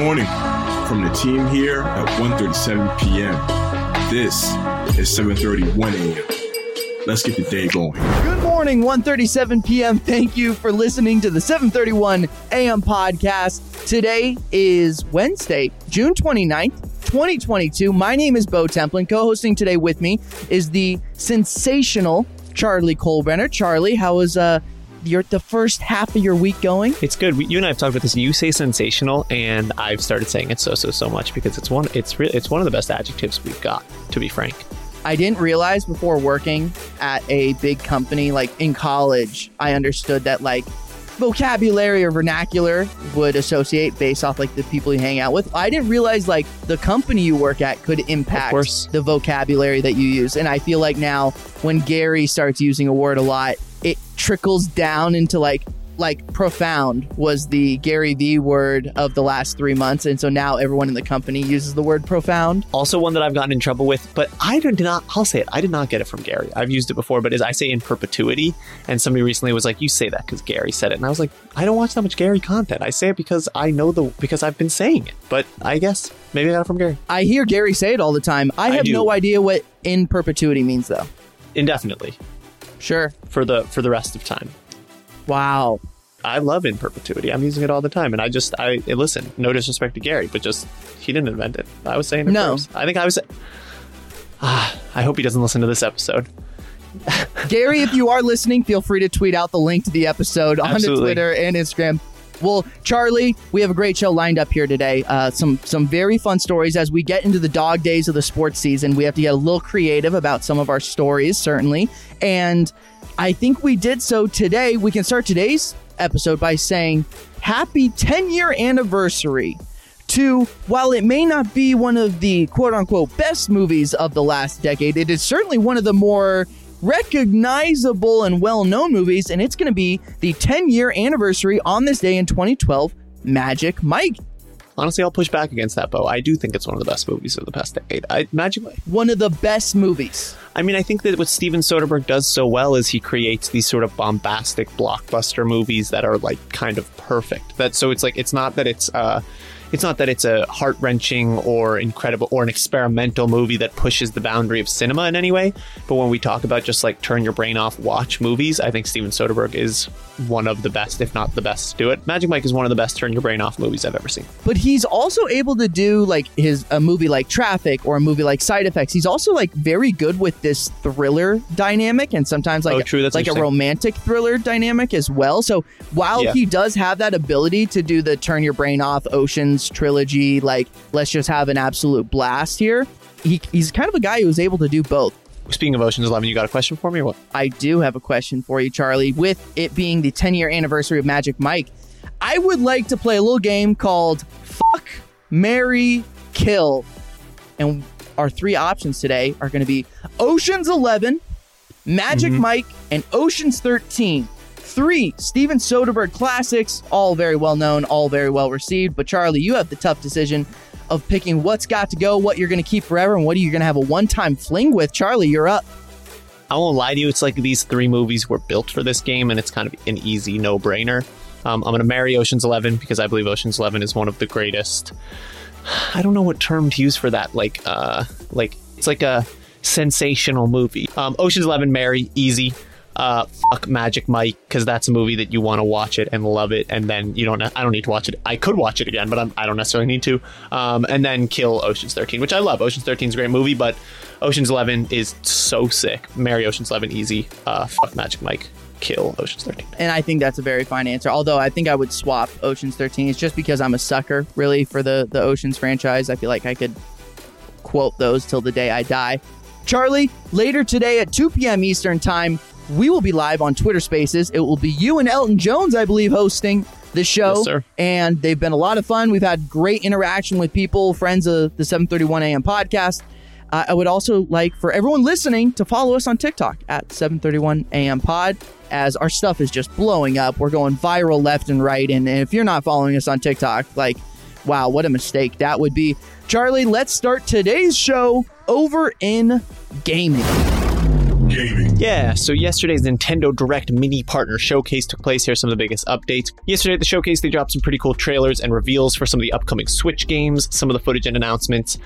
morning from the team here at 1.37 p.m. This is 7.31 a.m. Let's get the day going. Good morning, 1:37 p.m. Thank you for listening to the 7:31 a.m. podcast. Today is Wednesday, June 29th, 2022. My name is Bo Templin. Co-hosting today with me is the sensational Charlie Colbrenner. Charlie, how is uh your the first half of your week going? It's good. We, you and I have talked about this. You say sensational, and I've started saying it so so so much because it's one. It's really it's one of the best adjectives we've got. To be frank, I didn't realize before working at a big company, like in college, I understood that like vocabulary or vernacular would associate based off like the people you hang out with. I didn't realize like the company you work at could impact the vocabulary that you use. And I feel like now when Gary starts using a word a lot, it trickles down into like like profound was the Gary V word of the last three months. And so now everyone in the company uses the word profound. also one that I've gotten in trouble with, but I did not. I'll say it. I did not get it from Gary. I've used it before, but as I say in perpetuity, and somebody recently was like, "You say that because Gary said it," and I was like, "I don't watch that much Gary content. I say it because I know the because I've been saying it." But I guess maybe I got it from Gary. I hear Gary say it all the time. I I have do. no idea what in perpetuity means though. Indefinitely Sure. for the for the rest of time. Wow. I love in perpetuity. I'm using it all the time, and I just I listen. No disrespect to Gary, but just he didn't invent it. I was saying it No. first. I think I was. Ah, I hope he doesn't listen to this episode. Gary, if you are listening, feel free to tweet out the link to the episode on Absolutely. Twitter and Instagram. Well, Charlie, we have a great show lined up here today. Uh, some some very fun stories as we get into the dog days of the sports season. We have to get a little creative about some of our stories, certainly, and I think we did so today. We can start today's episode by saying happy 10 year anniversary to while it may not be one of the quote unquote best movies of the last decade, it is certainly one of the more recognizable and well known movies, and it's going to be the 10 year anniversary on this day in 2012 Magic Mike. Honestly, I'll push back against that, Bo. I do think it's one of the best movies of the past decade. I Magic Mike. One of the best movies. I mean, I think that what Steven Soderbergh does so well is he creates these sort of bombastic blockbuster movies that are like kind of perfect. That so it's like it's not that it's uh it's not that it's a heart wrenching or incredible or an experimental movie that pushes the boundary of cinema in any way. But when we talk about just like turn your brain off, watch movies, I think Steven Soderbergh is one of the best, if not the best, to do it. Magic Mike is one of the best turn your brain off movies I've ever seen. But he's also able to do like his a movie like Traffic or a movie like Side Effects. He's also like very good with this thriller dynamic and sometimes like Oh, true, that's like a romantic thriller dynamic as well. So while Yeah. he does have that ability to do the turn your brain off Oceans trilogy, like let's just have an absolute blast here. He, he's kind of a guy who's able to do both. Speaking of Ocean's Eleven, you got a question for me or what? I do have a question for you, Charlie. With it being the 10 year anniversary of Magic Mike, I would like to play a little game called Fuck, Mary, Kill. And our three options today are going to be Ocean's 11, Magic mm-hmm. Mike, and Ocean's 13. Three Steven Soderbergh classics, all very well known, all very well received. But Charlie, you have the tough decision of picking what's got to go, what you're going to keep forever, and what are you going to have a one time fling with. Charlie, you're up. I won't lie to you. It's like these three movies were built for this game, and it's kind of an easy no brainer. Um, I'm going to marry Ocean's Eleven because I believe Ocean's Eleven is one of the greatest. I don't know what term to use for that. Like, uh, like it's like a sensational movie. Um, Ocean's Eleven, marry, easy. Uh, fuck Magic Mike because that's a movie that you want to watch it and love it, and then you don't. I don't need to watch it. I could watch it again, but I'm, I don't necessarily need to. Um, and then kill Ocean's Thirteen, which I love. Ocean's Thirteen is a great movie, but Ocean's Eleven is so sick. Marry Ocean's Eleven, easy. Uh, fuck Magic Mike, kill Ocean's Thirteen. And I think that's a very fine answer. Although I think I would swap Ocean's 13. It's just because I'm a sucker, really, for the, the Ocean's franchise. I feel like I could quote those till the day I die. Charlie, later today at 2 p.m. Eastern Time, we will be live on Twitter Spaces. It will be you and Elton Jones, I believe, hosting the show. Yes, sir. And they've been a lot of fun. We've had great interaction with people, friends of the 731 AM podcast. Uh, I would also like for everyone listening to follow us on TikTok at 731 AM Pod, as our stuff is just blowing up. We're going viral left and right. And if you're not following us on TikTok, like, wow, what a mistake that would be. Charlie, let's start today's show over in gaming. Gaming. Yeah, so yesterday's Nintendo Direct Mini Partner Showcase took place. Here's some of the biggest updates. Yesterday at the showcase, they dropped some pretty cool trailers and reveals for some of the upcoming Switch games. Some of the footage and announcements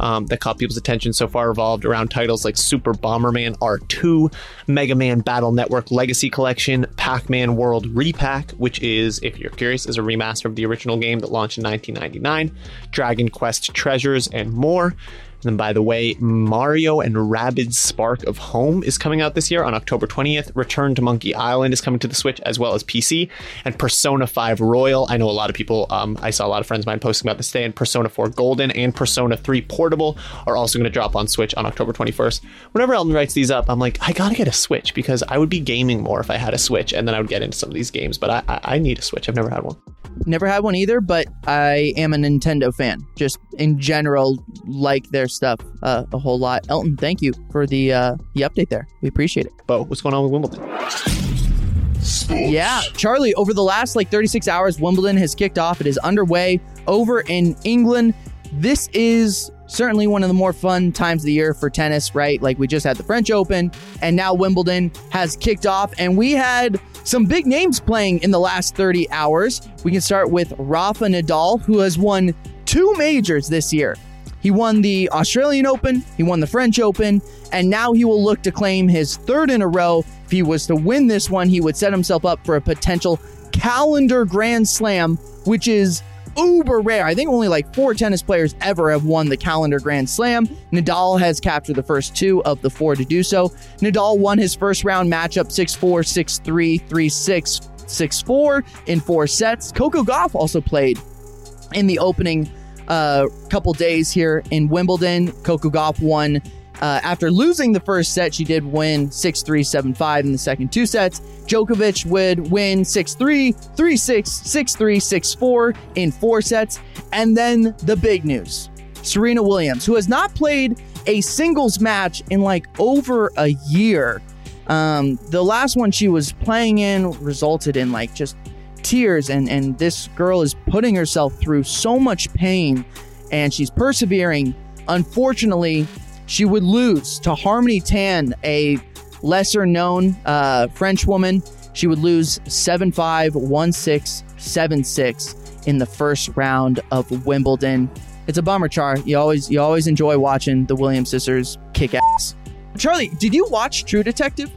um, that caught people's attention so far revolved around titles like Super Bomberman R2, Mega Man Battle Network Legacy Collection, Pac Man World Re-Pac, which is, if you're curious, is a remaster of the original game that launched in 1999, Dragon Quest Treasures, and more. And by the way, Mario and Rabbids Sparks of Hope is coming out this year on October 20th. Return to Monkey Island is coming to the Switch as well as PC. And Persona 5 Royal, I know a lot of people, um, I saw a lot of friends of mine posting about this day, and Persona 4 Golden and Persona 3 Portable are also going to drop on Switch on October 21st. Whenever Elton writes these up, I'm like, I gotta get a Switch because I would be gaming more if I had a Switch and then I would get into some of these games, but I, I, I need a Switch. I've never had one. Never had one either, but I am a Nintendo fan. Just in general, like their stuff uh, a whole lot. Elton, thank you for the uh, the update there. We appreciate it. But what's going on with Wimbledon? Yeah, Charlie, over the last like 36 hours, Wimbledon has kicked off. It is underway over in England. This is certainly one of the more fun times of the year for tennis, right? Like we just had the French Open, and now Wimbledon has kicked off, and we had some big names playing in the last 30 hours. We can start with Rafa Nadal, who has won two majors this year. He won the Australian Open, he won the French Open, and now he will look to claim his third in a row. If he was to win this one, he would set himself up for a potential calendar Grand Slam, which is uber rare. I think only like four tennis players ever have won the calendar Grand Slam. Nadal has captured the first two of the four to do so. Nadal won his first round matchup 6 4, 6 3, 3 6, 6 4 in four sets. Coco Gauff also played in the opening uh, couple days here in Wimbledon. Coco Gauff won. Uh, after losing the first set, she did win 6 3 7 5 in the second two sets. Djokovic would win 6 3, 3 6, 6 3, 6 4 in four sets. And then the big news Serena Williams, who has not played a singles match in like over a year. Um, the last one she was playing in resulted in like just tears, and, and this girl is putting herself through so much pain and she's persevering. Unfortunately, she would lose to Harmony Tan, a lesser known uh, French woman. She would lose 7 5, 1 6, 7 6 in the first round of Wimbledon. It's a bummer, Char. You always you always enjoy watching the Williams sisters kick ass. Charlie, did you watch True Detective?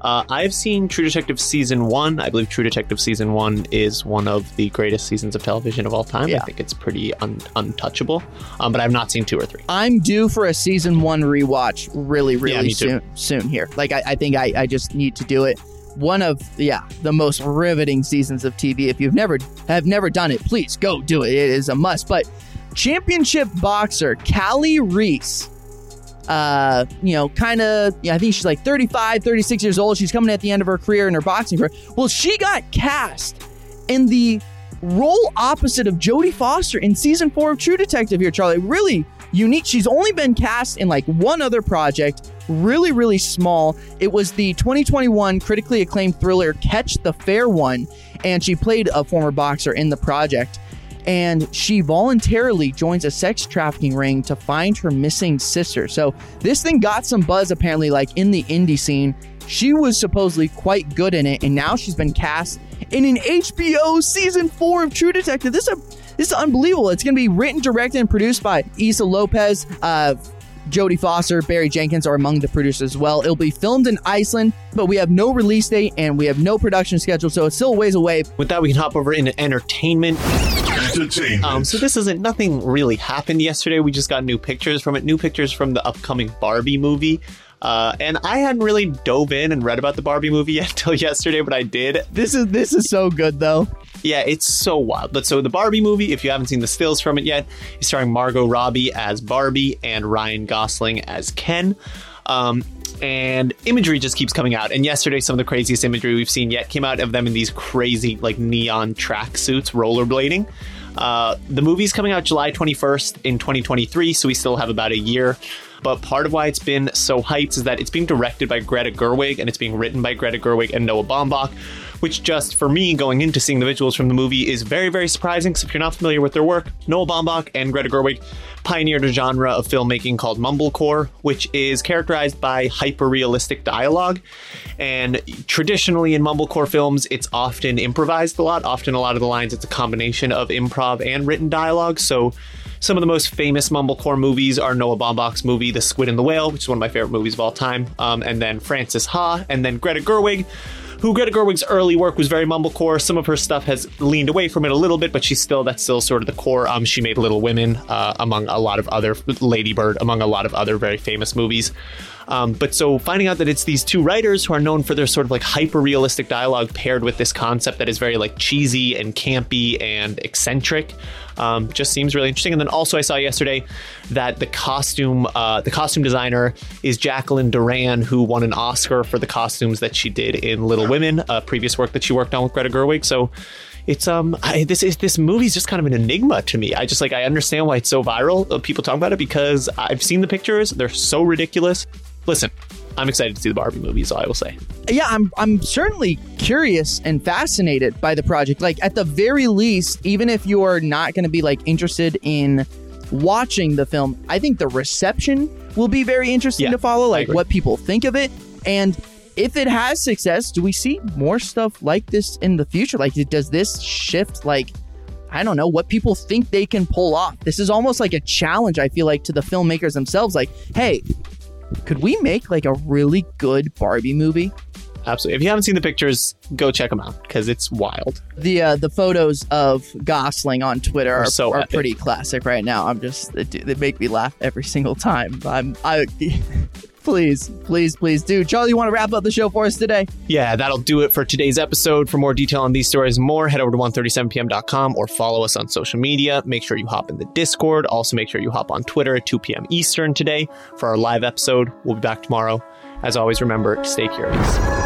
Uh, I've seen True Detective season one. I believe True Detective season one is one of the greatest seasons of television of all time. Yeah. I think it's pretty un- untouchable. Um, but I've not seen two or three. I'm due for a season one rewatch really, really too. soon soon here. Like I, I think I, I just need to do it. One of yeah, the most riveting seasons of TV. If you've never have never done it, please go do it. It is a must. But championship boxer Kali Reis uh, you know, kind of, yeah, I think she's like 35, 36 years old. She's coming at the end of her career in her boxing career. Well, she got cast in the role opposite of Jodie Foster in season four of True Detective here, Charlie. Really unique. She's only been cast in like one other project, really, really small. It was the 2021 critically acclaimed thriller Catch the Fair One, and she played a former boxer in the project and she voluntarily joins a sex trafficking ring to find her missing sister. So this thing got some buzz apparently, like in the indie scene. She was supposedly quite good in it, and now she's been cast in an HBO season four of True Detective. This is a, this is unbelievable. It's going to be written, directed, and produced by Issa Lopez. Uh, Jodie Foster, Barry Jenkins are among the producers as well. It'll be filmed in Iceland, but we have no release date and we have no production schedule, so it's still a ways away. With that, we can hop over into entertainment. Entertainment. Um, so this isn't nothing really happened yesterday. We just got new pictures from it, new pictures from the upcoming Barbie movie. Uh, and I hadn't really dove in and read about the Barbie movie yet until yesterday, but I did. This is this is so good though. Yeah, it's so wild. But so the Barbie movie, if you haven't seen the stills from it yet, is starring Margot Robbie as Barbie and Ryan Gosling as Ken. Um, and imagery just keeps coming out. And yesterday, some of the craziest imagery we've seen yet came out of them in these crazy, like neon track suits rollerblading. Uh, the movie's coming out July 21st in 2023, so we still have about a year. But part of why it's been so hyped is that it's being directed by Greta Gerwig and it's being written by Greta Gerwig and Noah Baumbach, which just for me going into seeing the visuals from the movie is very, very surprising. So if you're not familiar with their work, Noah Baumbach and Greta Gerwig pioneered a genre of filmmaking called mumblecore, which is characterized by hyper realistic dialogue. And traditionally in mumblecore films, it's often improvised a lot. Often, a lot of the lines, it's a combination of improv and written dialogue. So, some of the most famous mumblecore movies are Noah Baumbach's movie The Squid and the Whale, which is one of my favorite movies of all time, um, and then Frances Ha, and then Greta Gerwig, who Greta Gerwig's early work was very mumblecore. Some of her stuff has leaned away from it a little bit, but she's still that's still sort of the core. Um, she made Little Women, uh, among a lot of other Lady Bird, among a lot of other very famous movies. Um, but so finding out that it's these two writers who are known for their sort of like hyper realistic dialogue paired with this concept that is very like cheesy and campy and eccentric um, just seems really interesting. And then also I saw yesterday that the costume uh, the costume designer is Jacqueline Durran, who won an Oscar for the costumes that she did in Little Women, a previous work that she worked on with Greta Gerwig. So it's um I, this is this movie's just kind of an enigma to me. I just like I understand why it's so viral. Uh, people talk about it because I've seen the pictures. They're so ridiculous listen, I'm excited to see the Barbie movie, so I will say. Yeah, I'm I'm certainly curious and fascinated by the project. Like at the very least, even if you're not going to be like interested in watching the film, I think the reception will be very interesting yeah, to follow, like what people think of it. And if it has success, do we see more stuff like this in the future? Like does this shift like I don't know what people think they can pull off. This is almost like a challenge, I feel like, to the filmmakers themselves. Like, hey, could we make like a really good Barbie movie? Absolutely. If you haven't seen the pictures, go check them out because it's wild. The uh, the photos of Gosling on Twitter are, are, so are pretty classic right now. I'm just they, they make me laugh every single time. I'm I please, please, please do. Charlie, you want to wrap up the show for us today? Yeah, that'll do it for today's episode. For more detail on these stories more, head over to 137pm.com or follow us on social media. Make sure you hop in the Discord. Also, make sure you hop on Twitter at 2 p.m. Eastern today for our live episode. We'll be back tomorrow. As always, remember to stay curious.